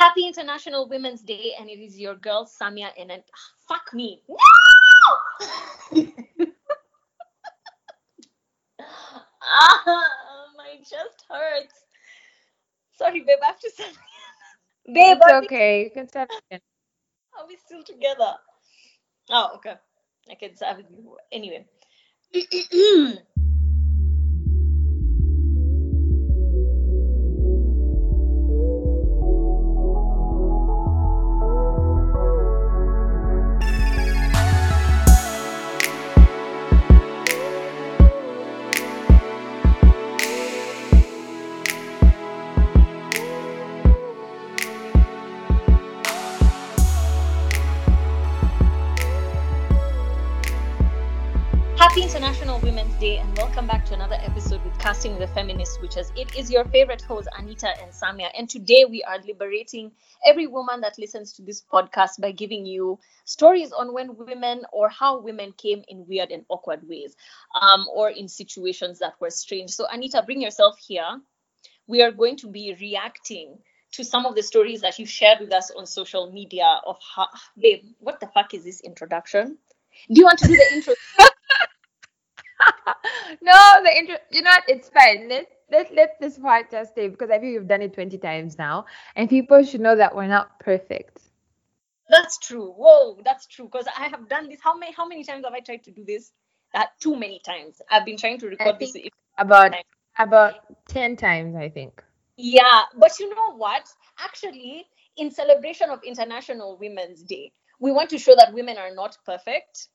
Happy International Women's Day, and it is your girl Samia and an fuck me. No! ah, my chest hurts. Sorry, babe, I have to start. babe, it's okay. You can start again. Are we still together? Oh, okay. I can start with you. anyway. Witches. It is your favorite host, Anita and Samia, and today we are liberating every woman that listens to this podcast by giving you stories on when women or how women came in weird and awkward ways um, or in situations that were strange. So, Anita, bring yourself here. We are going to be reacting to some of the stories that you shared with us on social media of how, babe, what the fuck is this introduction? Do you want to do the intro? no, the intro. You know what? It's fine. Let let let this part just stay because I think we've done it twenty times now, and people should know that we're not perfect. That's true. Whoa, that's true. Because I have done this. How many how many times have I tried to do this? That too many times. I've been trying to record this about about ten times, I think. Yeah, but you know what? Actually, in celebration of International Women's Day, we want to show that women are not perfect.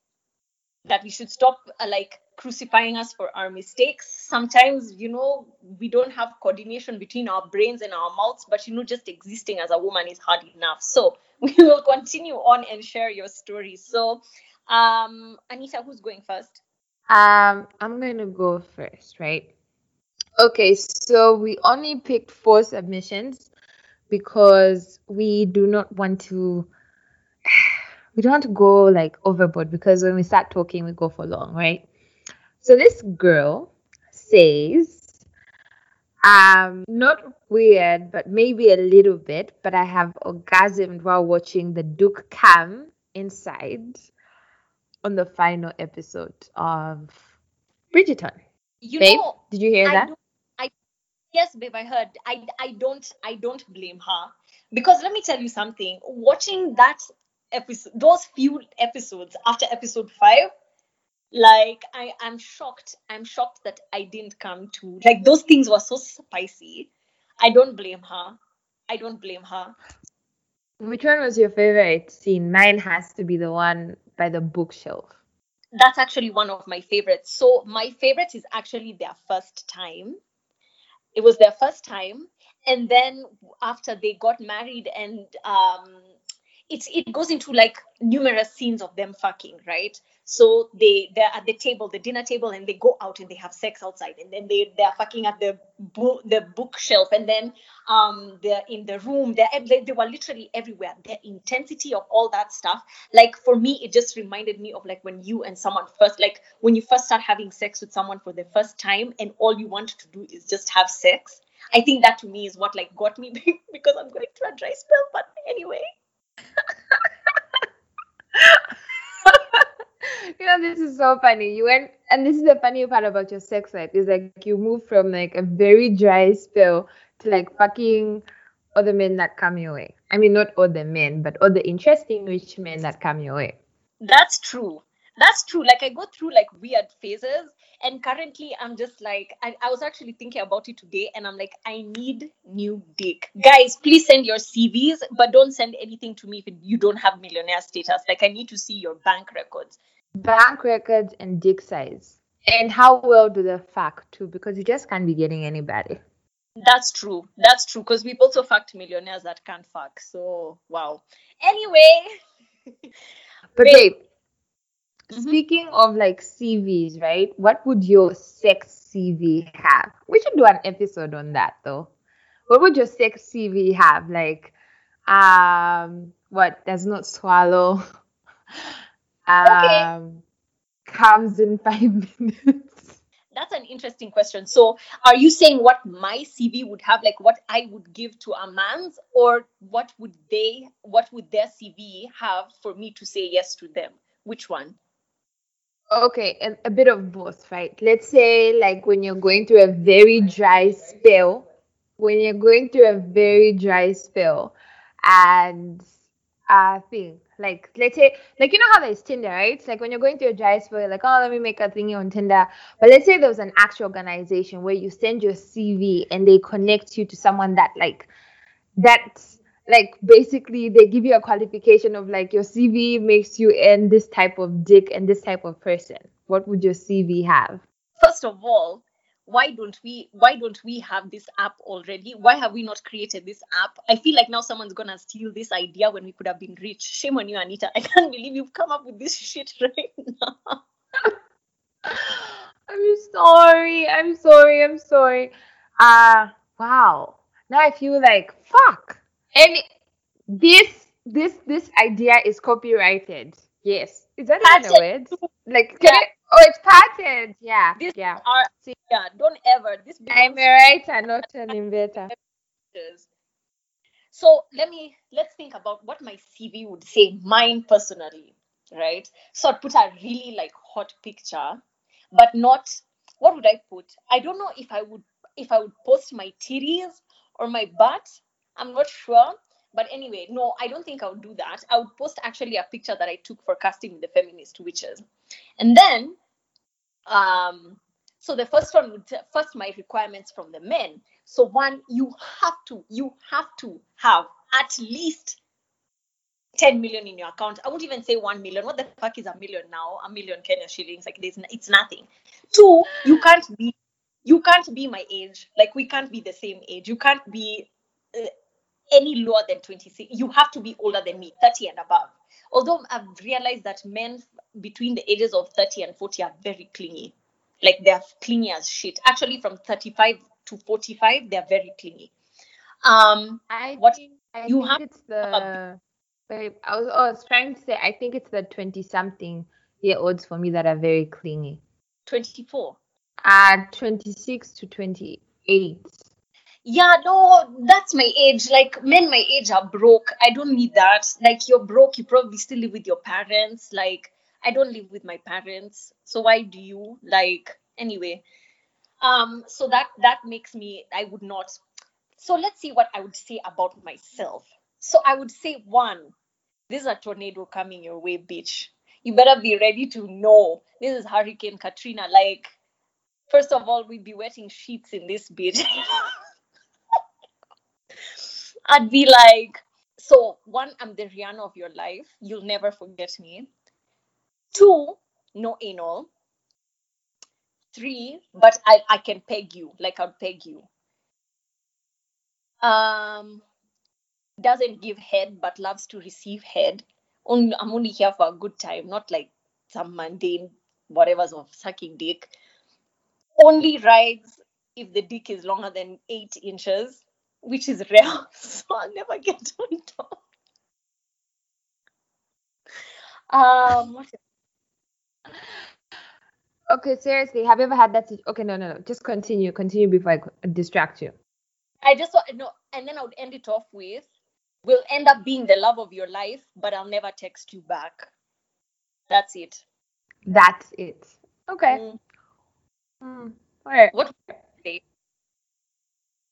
That we should stop uh, like crucifying us for our mistakes. Sometimes, you know, we don't have coordination between our brains and our mouths, but you know, just existing as a woman is hard enough. So we will continue on and share your stories. So, um, Anita, who's going first? Um, I'm going to go first, right? Okay, so we only picked four submissions because we do not want to we don't want to go like overboard because when we start talking we go for long, right? So this girl says, um, not weird, but maybe a little bit, but I have orgasmed while watching the Duke Cam inside on the final episode of Bridgerton. You babe, know, did you hear I that? I yes, babe, I heard. I I don't I don't blame her because let me tell you something. Watching that episode, those few episodes after episode five, like I I'm shocked. I'm shocked that I didn't come to like those things were so spicy. I don't blame her. I don't blame her. Which one was your favorite scene? Mine has to be the one by the bookshelf. That's actually one of my favorites. So my favorite is actually their first time. It was their first time, and then after they got married, and um, it's it goes into like numerous scenes of them fucking, right? So they they're at the table, the dinner table, and they go out and they have sex outside, and then they they're fucking at the bo- the bookshelf, and then um they're in the room. They're they, they were literally everywhere. The intensity of all that stuff, like for me, it just reminded me of like when you and someone first, like when you first start having sex with someone for the first time, and all you want to do is just have sex. I think that to me is what like got me because I'm going through a dry spell. But anyway. you know, this is so funny. You went, and this is the funny part about your sex life is like you move from like a very dry spell to like fucking other men that come your way. I mean, not other men, but other interesting rich men that come your way. That's true. That's true. Like I go through like weird phases, and currently I'm just like I, I was actually thinking about it today, and I'm like I need new dick. Guys, please send your CVs, but don't send anything to me if you don't have millionaire status. Like I need to see your bank records. Bank records and dick size. And how well do they fuck too? Because you just can't be getting anybody. That's true. That's true. Because we've also fucked millionaires that can't fuck. So wow. Anyway. But Babe. Mhm. speaking of like CVs, right? What would your sex CV have? We should do an episode on that though. What would your sex CV have? Like, um, what does not swallow? um, comes in five minutes. that's an interesting question. So, are you saying what my CV would have, like what I would give to a man's, or what would they, what would their CV have for me to say yes to them? Which one? Okay, a, a bit of both, right? Let's say, like, when you're going through a very dry spell, when you're going through a very dry spell, and uh, I think like let's say like you know how there's Tinder, right? Like when you're going through a dry spell, you're like, oh let me make a thingy on Tinder. But let's say there was an actual organization where you send your CV and they connect you to someone that like that's like basically they give you a qualification of like your CV makes you in this type of dick and this type of person. What would your CV have? First of all, why don't we why don't we have this app already? Why have we not created this app? I feel like now someone's gonna steal this idea when we could have been rich. Shame on you anita. I can't believe you've come up with this shit right now. I'm sorry. I'm sorry. I'm sorry. Uh wow. Now i feel like fuck and this this this idea is copyrighted. Yes. Is that even a word? Like can yeah. I, oh it's patent yeah this yeah. are yeah don't ever this i'm a writer not an inventor. so let me let's think about what my cv would say mine personally right? So i'd put a really like hot picture but not what would i put? I don't know if i would if i would post my titties or my butt i'm not sure. But anyway no i don't think i would do that. I would post actually a picture that i took for casting the feminist witches. And then um so the first one would first my requirements from the men. So one you have to you have to have at least 10 million in your account. I won't even say 1 million. What the fuck is a million now? A million kenya shillings like there's it's nothing. Two you can't be you can't be my age. Like we can't be the same age. You can't be uh, any lower than 26 you have to be older than me 30 and above. Although i've realized that men between the ages of 30 and 40 are very clingy. Like they're clingy as shit. Actually from 35 to 45 they're very clingy. Um i what think, I you think have it's the I was, I was trying to say i think it's the 20 something year olds for me that are very clingy. 24 uh 26 to 28 yeah no that's my age. Like men my age are broke. I don't need that. Like you're broke you probably still live with your parents. Like i don't live with my parents. So why do you? Like anyway. Um so that that makes me i would not so let's see what i would say about myself. So i would say one there's a tornado coming your way bitch. You better be ready to know. This is hurricane katrina. Like first of all we'd be wetting sheets in this bitch I'd be like, so one, I'm the Rihanna of your life. You'll never forget me. Two, no anal. Three, but I, I can peg you, like I'll peg you. Um, doesn't give head but loves to receive head. Only, I'm only here for a good time, not like some mundane whatever's of sucking dick. Only rides if the dick is longer than eight inches which is rare, so I'll never get on top. Um, okay, seriously, have you ever had that? Okay, no, no, no. Just continue, continue before I distract you. I just want no, and then I would end it off with, "Will end up being the love of your life, but I'll never text you back." That's it. That's it. Okay. Mm. Mm. All right. What?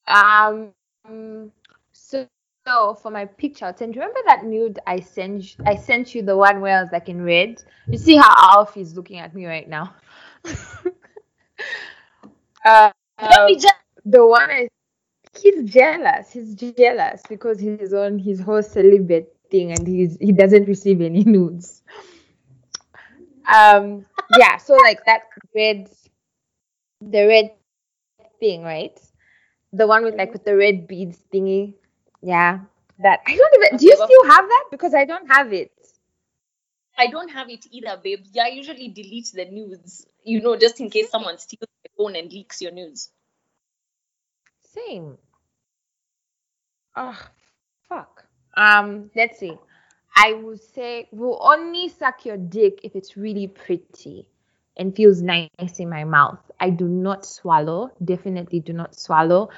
Um, um, so, so for my picture, do you remember that nude I sent? I sent you the one where I was like in red. You see how Alf is looking at me right now. uh, um, the one I, he's jealous. He's jealous because he's on his whole celibate thing and he's he doesn't receive any nudes. Um, yeah. So like that red, the red thing, right? The one with like with the red beads thingy. Yeah. That I don't even do you still have that? Because I don't have it. I don't have it either, babe. Yeah, I usually delete the nudes, you know, just in case someone steals your phone and leaks your nudes. Same. Oh, fuck. Um, let's see. I would say we'll only suck your dick if it's really pretty. And feels nice in my mouth. I do not swallow. Definitely do not swallow.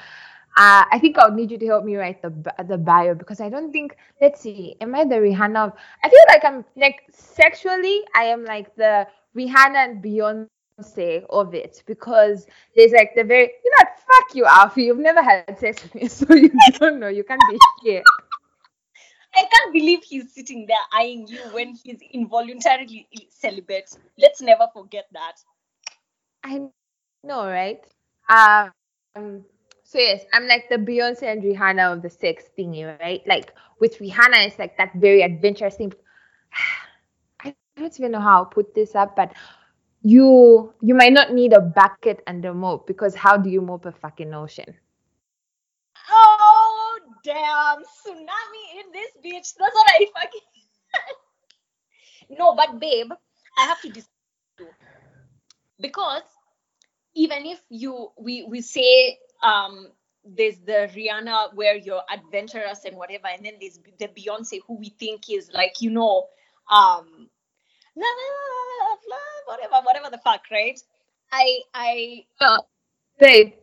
Uh, I think I'll need you to help me write the the bio because I don't think. Let's see. Am I the Rihanna? Of, I feel like I'm like sexually. I am like the Rihanna and Beyonce of it because there's like the very. You know, fuck you, Alfie. You've never had sex with me, so you don't know. You can't be here. I can't believe he's sitting there eyeing you when he's involuntarily celibate. Let's never forget that. I know, right? Um, so yes, I'm like the Beyonce and Rihanna of the sex thingy, right? Like with Rihanna, it's like that very adventurous thing. I don't even know how I'll put this up, but you you might not need a bucket and a mop because how do you mop a fucking ocean? Damn, tsunami in this bitch. That's what I fucking. no, but babe, I have to disagree because even if you we we say um, there's the Rihanna where you're adventurous and whatever, and then there's the Beyonce who we think is like, you know, um, love love whatever, whatever the fuck, right? I, I, uh, babe,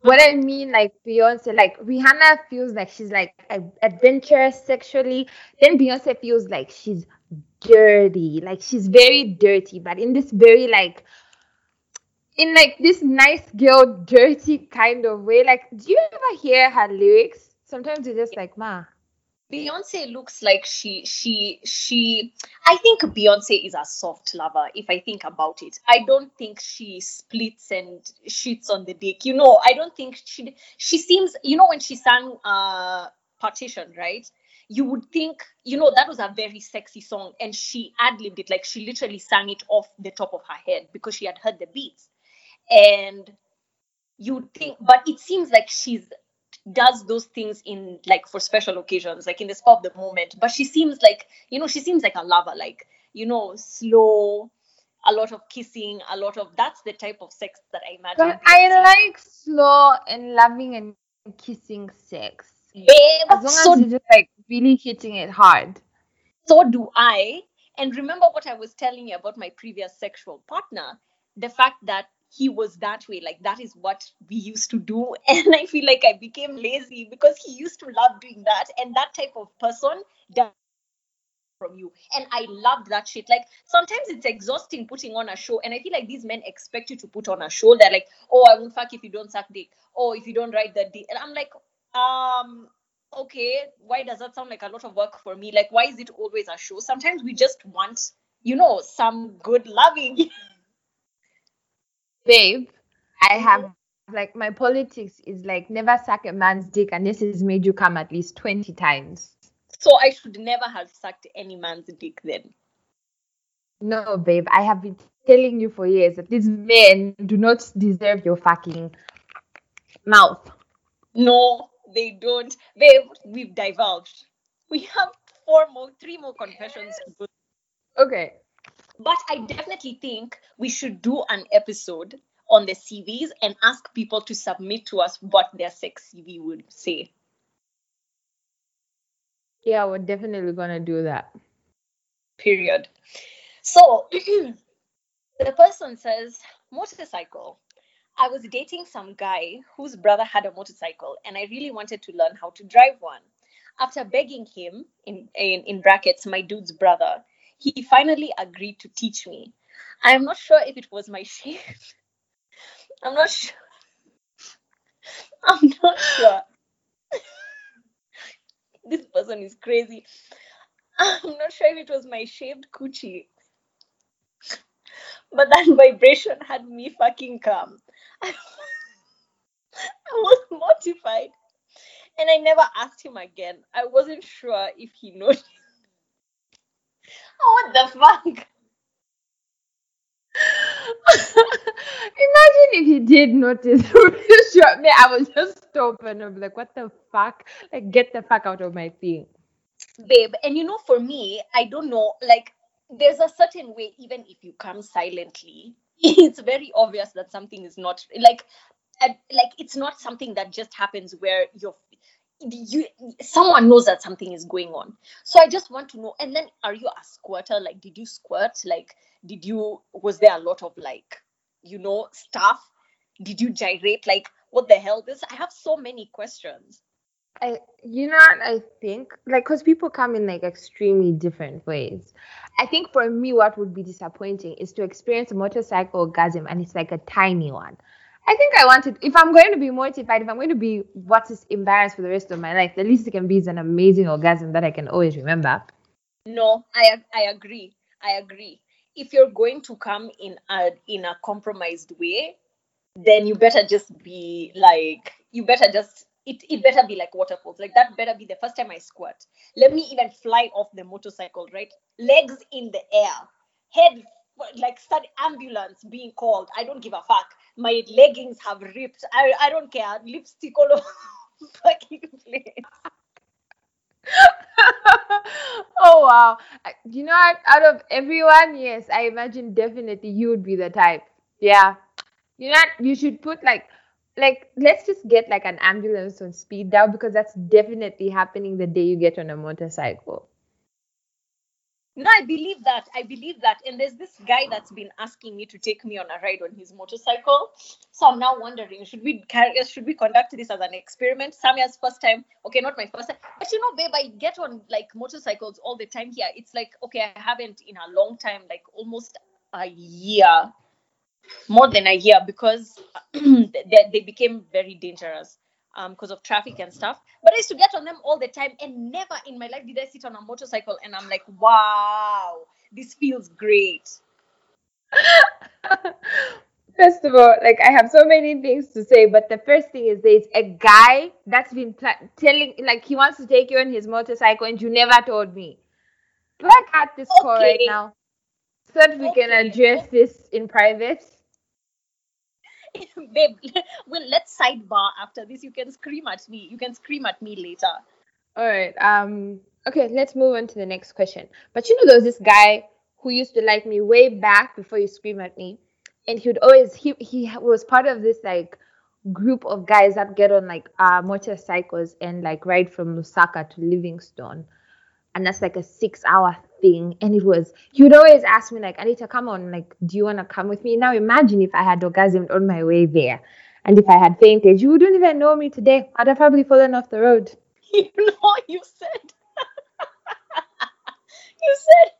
what I mean, like Beyonce, like Rihanna feels like she's like adventurous sexually. Then Beyonce feels like she's dirty, like she's very dirty, but in this very like in like this nice girl dirty kind of way. Like, do you ever hear her lyrics? Sometimes you're just like, ma. Beyonce looks like she she she I think Beyonce is a soft lover if I think about it. I don't think she splits and shits on the dick. You know, I don't think she she seems you know when she sang uh partition, right? You would think, you know, that was a very sexy song and she ad-libbed it like she literally sang it off the top of her head because she had heard the beats and you think but it seems like she's does those things in like for special occasions like in the spur of the moment. But she seems like you know she seems like a lover like you know slow a lot of kissing a lot of that's the type of sex that i imagine i like slow and loving and kissing sex. Babe, as long so, as you're just like really hitting it hard. So do i. And remember what i was telling you about my previous sexual partner? The fact that he was that way. Like that is what we used to do. And i feel like i became lazy because he used to love doing that. And that type of person from you. And i loved that shit. Like sometimes it's exhausting putting on a show. And i feel like these men expect you to put on a show. They're like oh i won't fuck if you don't suck dick. Oh if you don't write that dick. And i'm like um okay why does that sound like a lot of work for me? Like why is it always a show? Sometimes we just want you know some good loving babe, I mm-hmm. have like my politics is like never suck a man's dick unless he's made you come at least 20 times. So I should never have sucked any man's dick then. No, babe, I have been telling you for years that these men do not deserve your fucking mouth. No, they don't. Babe, we've divulged. We have four more, three more confessions to go. Okay. But I definitely think we should do an episode on the CVs and ask people to submit to us what their sex CV would say. Yeah, we're definitely gonna do that. Period. So the person says, motorcycle. I was dating some guy whose brother had a motorcycle and I really wanted to learn how to drive one. After begging him, in, in, in brackets, my dude's brother, he finally agreed to teach me. I am not sure if it was my shape. I'm not sure. I'm not sure. this person is crazy. I'm not sure if it was my shaved coochie. But that vibration had me fucking calm. I was mortified. And I never asked him again. I wasn't sure if he noticed. What the fuck? Imagine if he did notice shot me. I was just stop and I'm like, what the fuck? Like, get the fuck out of my thing. Babe, and you know, for me, I don't know, like, there's a certain way, even if you come silently, it's very obvious that something is not like, like, it's not something that just happens where you're you someone knows that something is going on. So i just want to know and then are you a squirter? Like did you squirt? Like did you was there a lot of like you know stuff? Did you gyrate? Like what the hell? This i have so many questions. I, you know what? I think? Like, because people come in like extremely different ways. I think for me, what would be disappointing is to experience a motorcycle orgasm and it's like a tiny one. I think I wanted, if I'm going to be mortified, if I'm going to be what is embarrassed for the rest of my life, the least it can be is an amazing orgasm that I can always remember. No, I I agree. I agree. If you're going to come in a in a compromised way, then you better just be like you better just it, it better be like waterfalls. Like that better be the first time I squirt. Let me even fly off the motorcycle, right? Legs in the air, head like start ambulance being called. I don't give a fuck. My leggings have ripped. I, I don't care. Lipstick all over fucking place. oh wow. You know? Out of everyone, yes, I imagine definitely you would be the type. Yeah. You know? You should put like like let's just get like an ambulance on speed dial because that's definitely happening the day you get on a motorcycle. No, I believe that. I believe that. And there's this guy that's been asking me to take me on a ride on his motorcycle. So I'm now wondering, should we carry, should we conduct this as an experiment? Samia's first time. Okay, not my first time. But you know, babe, I get on like motorcycles all the time here. It's like, okay, I haven't in a long time, like almost a year more than a year because they, they became very dangerous um because of traffic and stuff but i used to get on them all the time and never in my life did i sit on a motorcycle and i'm like wow this feels great First of all, like I have so many things to say, but the first thing is there's a guy that's been pl- telling, like he wants to take you on his motorcycle, and you never told me. I cut this okay. call right now so that we okay. can address this in private? babe well let's sidebar after this. You can scream at me. You can scream at me later. All right um okay let's move on to the next question. But you know there was this guy who used to like me way back before you scream at me. And he would always he he was part of this like group of guys that get on like uh motorcycles and like ride from lusaka to livingstone. And that's like a six hour thing. And it was, would always ask me, like, Anita, come on, like, do you want to come with me? Now imagine if I had orgasmed on my way there. And if I had fainted, you wouldn't even know me today. I'd have probably fallen off the road. You know, you said, you said,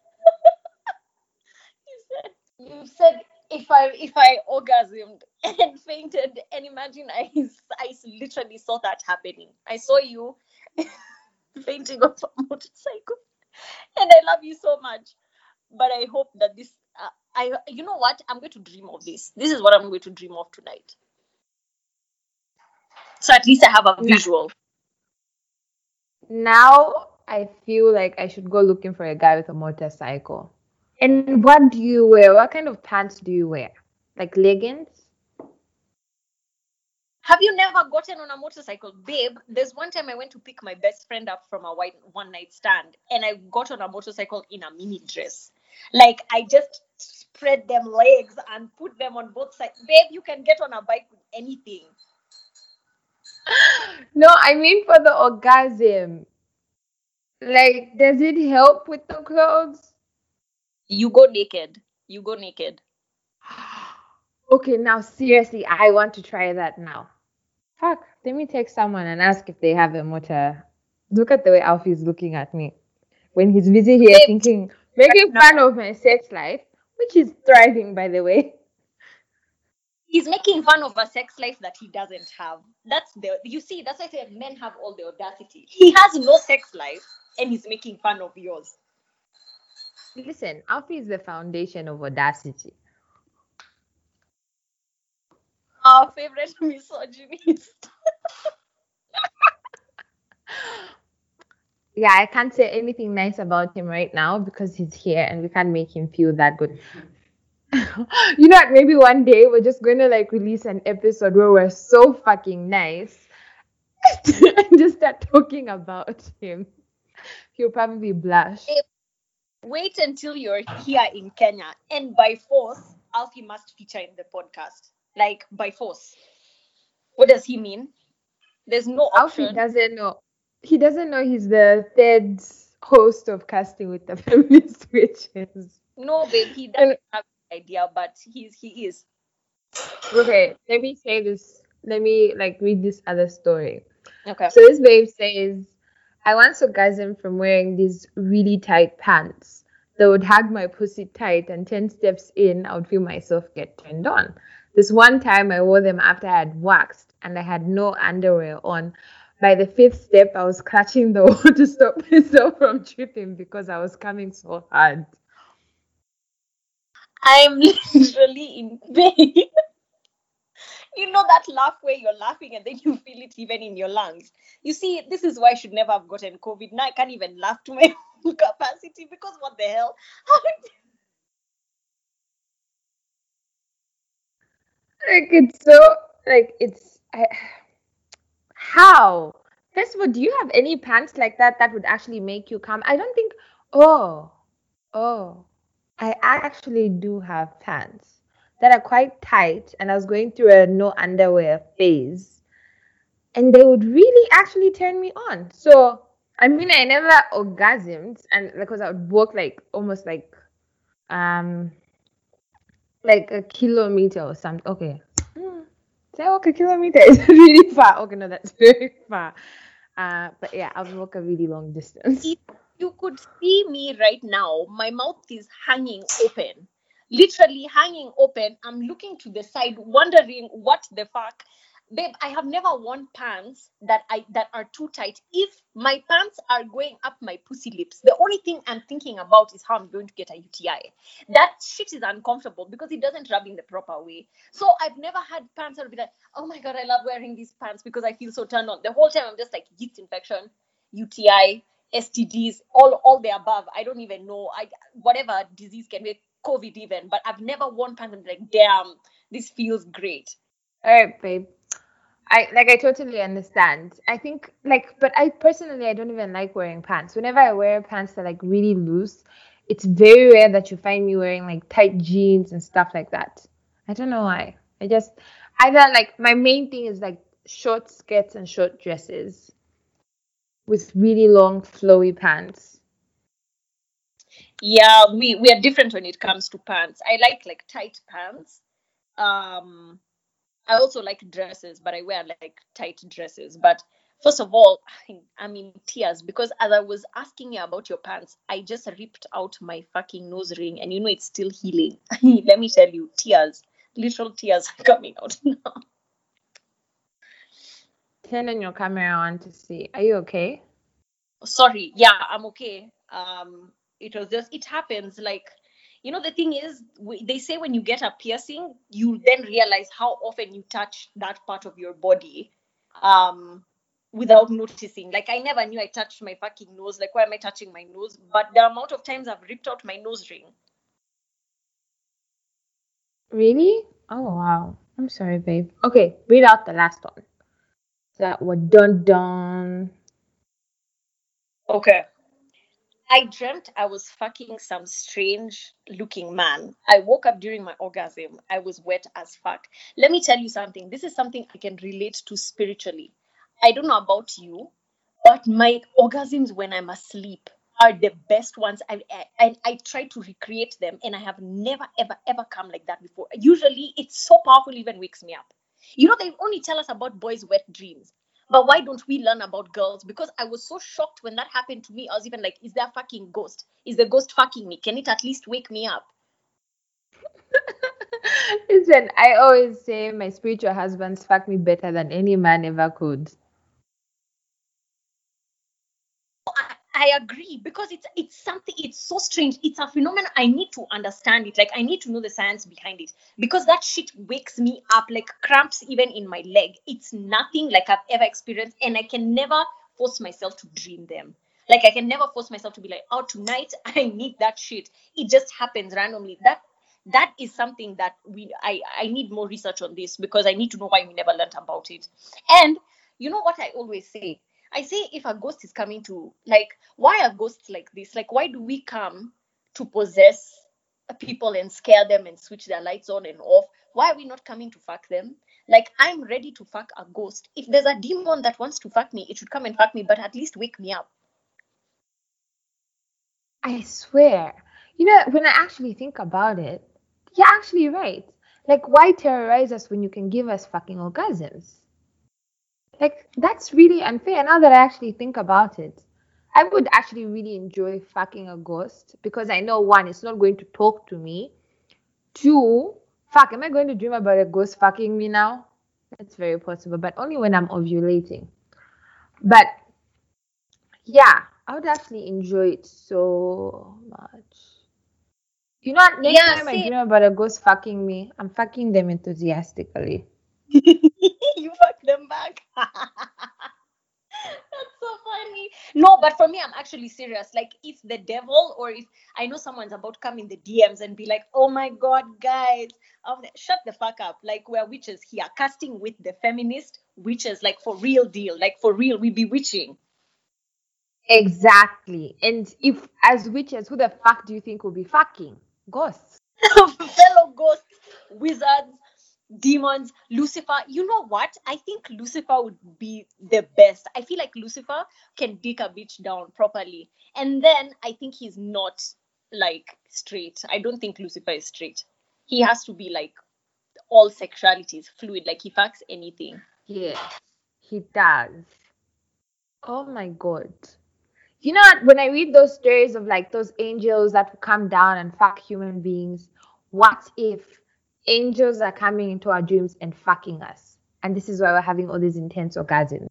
you said, you said, if I if I orgasmed and fainted, and imagine I I literally saw that happening. I saw you fainting off a motorcycle and I love you so much. But I hope that this, uh, I, you know what? I'm going to dream of this. This is what I'm going to dream of tonight. So at least I have a visual. Now I feel like I should go looking for a guy with a motorcycle. And what do you wear? What kind of pants do you wear? Like leggings? Have you never gotten on a motorcycle, babe? There's one time I went to pick my best friend up from a white one night stand, and I got on a motorcycle in a mini dress. Like I just spread them legs and put them on both sides. Babe, you can get on a bike with anything. No, I mean for the orgasm. Like, does it help with the clothes? You go naked. You go naked. okay, now seriously, I want to try that now. Fuck, let me text someone and ask if they have a motor. Look at the way Alfie's looking at me. When he's busy here thinking, making fun of my sex life, which is thriving, by the way. He's making fun of a sex life that he doesn't have. That's the you see, that's why I said men have all the audacity. He has no sex life and he's making fun of yours. Listen, Alfie is the foundation of audacity our favorite misogynist. yeah, I can't say anything nice about him right now because he's here and we can't make him feel that good. you know what? Maybe one day we're just going to like release an episode where we're so fucking nice and just start talking about him. He'll probably blush. Wait until you're here in Kenya, and by force, Alfie must feature in the podcast like by force. What does he mean? There's no option. Alfie doesn't know. he doesn't know he's the third host of casting with the feminist witches. No, babe, he doesn't have an idea, but he's he is. Okay, let me say this. Let me like read this other story. Okay. So this babe says, I once orgasm from wearing these really tight pants that would hug my pussy tight, and 10 steps in, I would feel myself get turned on. This one time I wore them after I had waxed and I had no underwear on. By the fifth step, I was clutching the wall to stop myself from tripping because I was coming so hard. I'm literally in pain. you know that laugh where you're laughing and then you feel it even in your lungs. You see, this is why I should never have gotten COVID. Now I can't even laugh to my full capacity because what the hell? Like it's so like it's I, how? First of all do you have any pants like that that would actually make you come i don't think oh oh i actually do have pants that are quite tight and i was going through a no underwear phase and they would really actually turn me on. So i mean i never orgasmed and because i would walk like almost like um like a kilometer or something. Okay. Hmm. Say walk a kilometer is really far. Okay, no, that's very far. Uh, but yeah, I'll walk a really long distance. If you could see me right now, my mouth is hanging open. Literally hanging open. I'm looking to the side, wondering what the fuck. Babe, I have never worn pants that I that are too tight. If my pants are going up my pussy lips, the only thing I'm thinking about is how I'm going to get a UTI. That shit is uncomfortable because it doesn't rub in the proper way. So I've never had pants that would be like, oh my god, I love wearing these pants because I feel so turned on. The whole time I'm just like yeast infection, UTI, STDs, all all the above. I don't even know. I whatever disease can be COVID even, but I've never worn pants and like, damn, this feels great. All right, babe. I like I totally understand. I think like but I personally I don't even like wearing pants. Whenever I wear pants that are like really loose, it's very rare that you find me wearing like tight jeans and stuff like that. I don't know why. I just either like my main thing is like short skirts and short dresses with really long flowy pants. Yeah, we we are different when it comes to pants. I like like tight pants. Um I also like dresses, but I wear like tight dresses. But first of all, I'm in tears because as I was asking you about your pants, I just ripped out my fucking nose ring and you know it's still healing. Let me tell you, tears, literal tears are coming out now. Turn on your camera on to see. Are you okay? Sorry, yeah, I'm okay. Um, it was just it happens like you know the thing is we, they say when you get a piercing you then realize how often you touch that part of your body um without noticing like i never knew i touched my fucking nose like why am i touching my nose but the amount of times i've ripped out my nose ring Really? Oh wow. I'm sorry, babe. Okay, read out the last one. That was done done. okay I dreamt I was fucking some strange looking man. I woke up during my orgasm. I was wet as fuck. Let me tell you something. This is something I can relate to spiritually. I don't know about you, but my orgasms when I'm asleep are the best ones. I, I, I, try to recreate them and I have never, ever, ever come like that before. Usually it's so powerful, even wakes me up. You know, they only tell us about boys' wet dreams. But why don't we learn about girls? Because I was so shocked when that happened to me. I was even like, is there a fucking ghost? Is the ghost fucking me? Can it at least wake me up? Listen, I always say my spiritual husbands fuck me better than any man ever could. I, agree because it's it's something it's so strange. It's a phenomenon. I need to understand it. Like I need to know the science behind it because that shit wakes me up like cramps even in my leg. It's nothing like I've ever experienced, and I can never force myself to dream them. Like I can never force myself to be like, oh, tonight I need that shit. It just happens randomly. That that is something that we I I need more research on this because I need to know why we never learned about it. And you know what I always say? I say if a ghost is coming to like why are ghosts like this? Like why do we come to possess people and scare them and switch their lights on and off? Why are we not coming to fuck them? Like I'm ready to fuck a ghost. If there's a demon that wants to fuck me, it should come and fuck me, but at least wake me up. I swear. You know, when I actually think about it, you're actually right. Like, why terrorize us when you can give us fucking orgasms? Like, that's really unfair. Now that I actually think about it, I would actually really enjoy fucking a ghost because I know one, it's not going to talk to me. Two, fuck, am I going to dream about a ghost fucking me now? That's very possible, but only when I'm ovulating. But yeah, I would actually enjoy it so much. You know what? Next Yeah, time I dream about a ghost fucking me, I'm fucking them enthusiastically. you fuck them back. That's so funny. No, but for me, I'm actually serious. Like, if the devil or if I know someone's about to come in the DMs and be like, oh my God, guys, um, shut the fuck up. Like, we're witches here, casting with the feminist witches, like for real deal, like for real, we be witching. Exactly. And if as witches, who the fuck do you think will be fucking? Ghosts. fellow ghosts, wizards, demons, Lucifer. You know what? I think Lucifer would be the best. I feel like Lucifer can dick a bitch down properly. And then I think he's not like straight. I don't think Lucifer is straight. He has to be like all sexuality is fluid, like he fucks anything. Yeah, he does. Oh my god. You know what? When I read those stories of like those angels that come down and fuck human beings, what if angels are coming into our dreams and fucking us? And this is why we're having all these intense orgasms.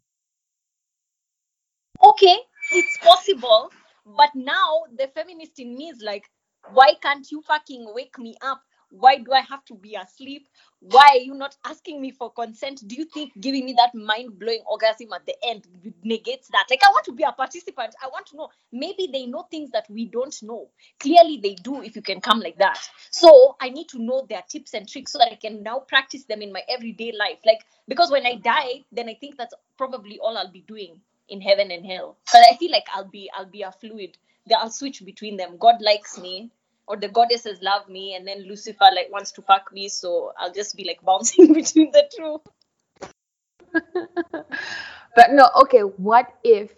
Okay, it's possible, but now the feminist in me is like, why can't you fucking wake me up? Why do I have to be asleep? Why are you not asking me for consent? Do you think giving me that mind blowing orgasm at the end negates that? Like, I want to be a participant. I want to know. Maybe they know things that we don't know. Clearly, they do if you can come like that. So, I need to know their tips and tricks so that I can now practice them in my everyday life. Like, because when I die, then I think that's probably all I'll be doing in heaven and hell. Because I feel like I'll be I'll be a fluid. I'll switch between them. God likes me, or the goddesses love me, and then Lucifer like wants to fuck me, so I'll just be like bouncing between the two. but no, okay, what if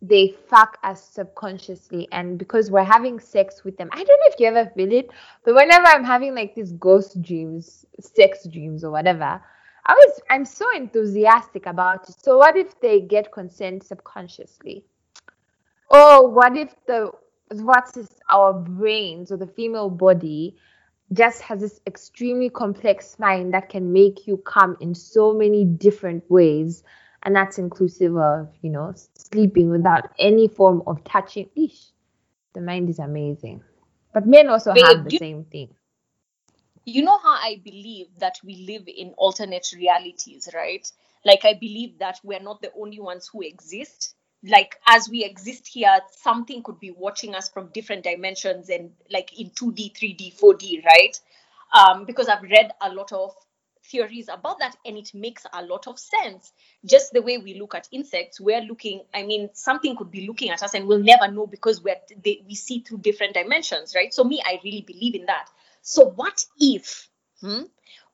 they fuck us subconsciously and because we're having sex with them? I don't know if you ever feel it, but whenever I'm having like these ghost dreams, sex dreams or whatever, I was I'm so enthusiastic about it. So what if they get consent subconsciously? Or what if the what is our brains or the female body just has this extremely complex mind that can make you come in so many different ways and that's inclusive of you know sleeping without any form of touching Eesh, the mind is amazing but men also have the you- same thing you know how I believe that we live in alternate realities, right? Like I believe that we're not the only ones who exist. Like as we exist here, something could be watching us from different dimensions and like in 2D, 3D, 4D, right? Um, because I've read a lot of theories about that and it makes a lot of sense. Just the way we look at insects, we're looking, I mean, something could be looking at us and we'll never know because we're they, we see through different dimensions, right? So me, I really believe in that. So what if, hmm,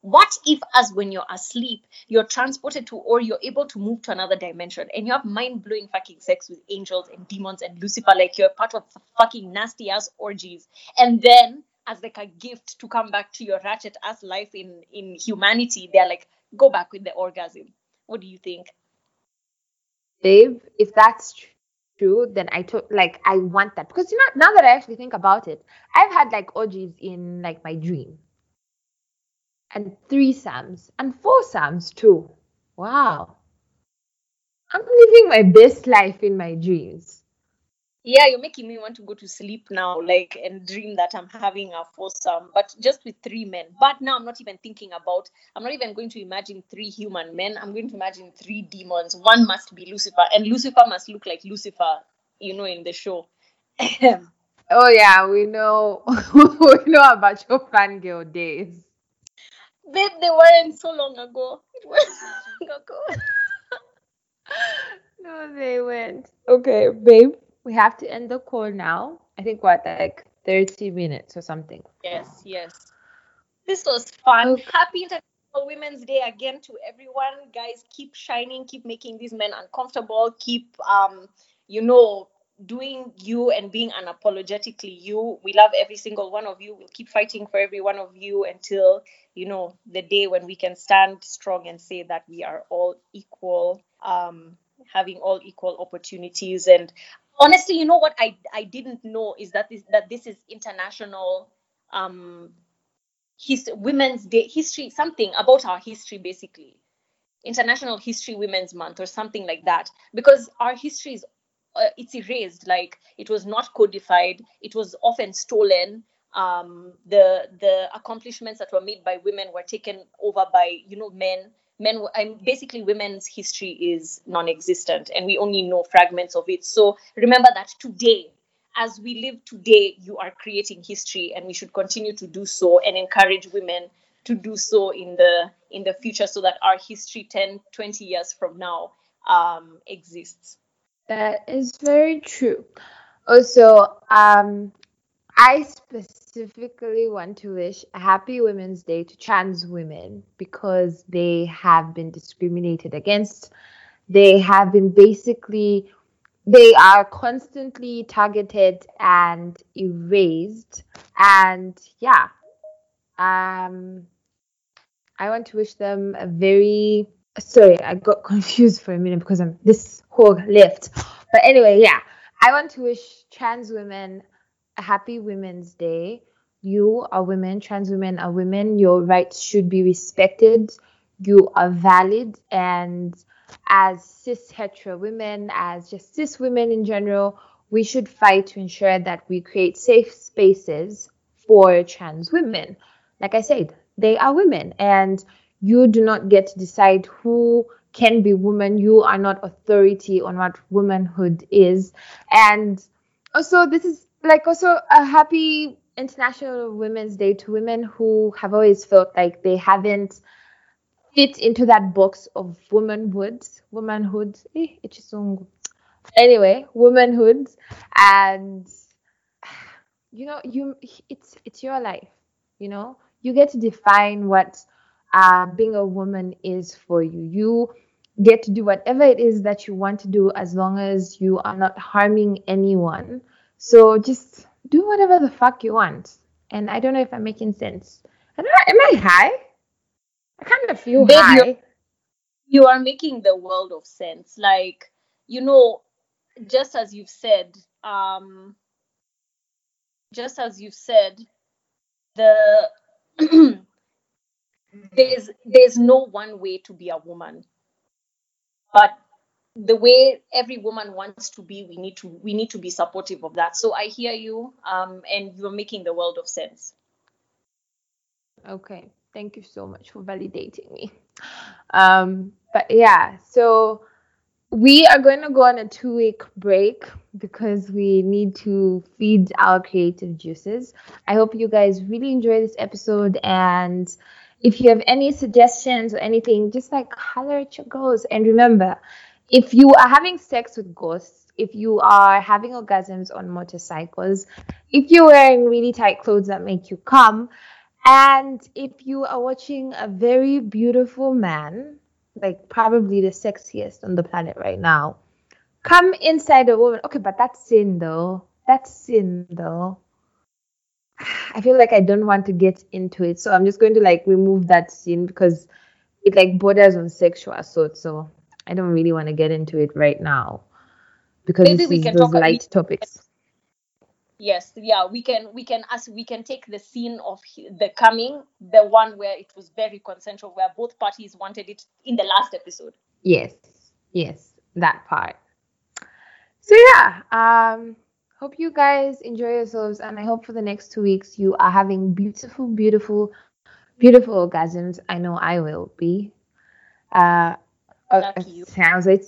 what if as when you're asleep, you're transported to or you're able to move to another dimension and you have mind-blowing fucking sex with angels and demons and Lucifer, like you're part of fucking nasty ass orgies. And then as like a gift to come back to your ratchet ass life in in humanity, they're like, go back with the orgasm. What do you think? babe if that's tr- true then i took like i want that because you know now that i actually think about it i've had like orgies in like my dream and three sams and four sams too wow i'm living my best life in my dreams Yeah, you're making me want to go to sleep now, like and dream that I'm having a foursome, but just with three men. But now I'm not even thinking about. I'm not even going to imagine three human men. I'm going to imagine three demons. One must be Lucifer, and Lucifer must look like Lucifer, you know, in the show. oh yeah we know we know about your fangirl days Babe, they weren't so long ago. It was long ago. no they went okay babe we have to end the call now i think what like 30 minutes or something Yes, yes. This was fun. Okay. Happy International Women's Day again to everyone. Guys, keep shining, keep making these men uncomfortable, keep um, you know, doing you and being unapologetically you. We love every single one of you. We'll keep fighting for every one of you until, you know, the day when we can stand strong and say that we are all equal, um, having all equal opportunities. And honestly, you know what I I didn't know is that this that this is international um his women's day history, something about our history basically. International History Women's Month or something like that. Because our history is uh, it's erased. Like it was not codified. It was often stolen. Um, the the accomplishments that were made by women were taken over by you know men. Men and basically women's history is non-existent and we only know fragments of it. So remember that today as we live today you are creating history and we should continue to do so and encourage women to do so in the in the future so that our history 10 20 years from now um, exists that is very true. Also, um, I specifically want to wish a happy Women's Day to trans women because they have been discriminated against. They have been basically, they are constantly targeted and erased. And yeah, um, I want to wish them a very sorry, I got confused for a minute because I'm this whole lift. But anyway, yeah, I want to wish trans women a happy Women's Day. You are women, trans women are women. Your rights should be respected. You are valid, and as cis hetero women, as just cis women in general, we should fight to ensure that we create safe spaces for trans women. Like I said, they are women, and you do not get to decide who can be woman. You are not authority on what womanhood is. And also, this is like also a happy International Women's Day to women who have always felt like they haven't fit into that box of womanhood, womanhood. Eh, anyway, womanhood, and you know, you it's it's your life. You know, you get to define what uh, being a woman is for you. You get to do whatever it is that you want to do as long as you are not harming anyone. So just do whatever the fuck you want. And I don't know if I'm making sense. I don't know, am I high? I kind of feel Babe, high. You are making the world of sense. Like, you know, just as you've said, um, just as you've said, the there's there's no one way to be a woman. But the way every woman wants to be we need to we need to be supportive of that. So i hear you um, and you're making the world of sense. Okay thank you so much for validating me. Um, but yeah so we are going to go on a two week break because we need to feed our creative juices. I hope you guys really enjoy this episode and if you have any suggestions or anything, just like holler at your ghosts. And remember, if you are having sex with ghosts, if you are having orgasms on motorcycles, if you're wearing really tight clothes that make you come, and if you are watching a very beautiful man, like probably the sexiest on the planet right now, come inside a woman. Okay, but that's sin though. That's sin though. I feel like I don't want to get into it, so I'm just going to like remove that scene because it like borders on sexual assault. So I don't really want to get into it right now because Maybe this is those light topics. Yes, yeah, we can we can as we can take the scene of the coming, the one where it was very consensual, where both parties wanted it in the last episode. Yes, yes, that part. So yeah, um, hope you guys enjoy yourselves and i hope for the next two weeks you are having beautiful beautiful beautiful orgasms. I know i will be. Uh, uh sounds it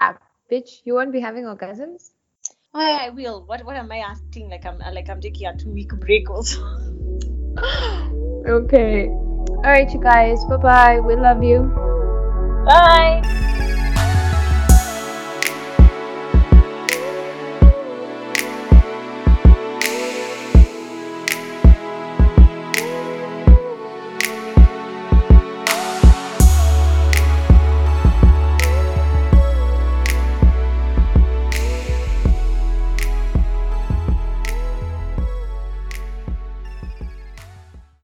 uh, bitch you won't be having orgasms? Oh, i will. What what am i acting like i'm like i'm taking a two week break also. Okay. All right you guys. Bye bye we love you. Bye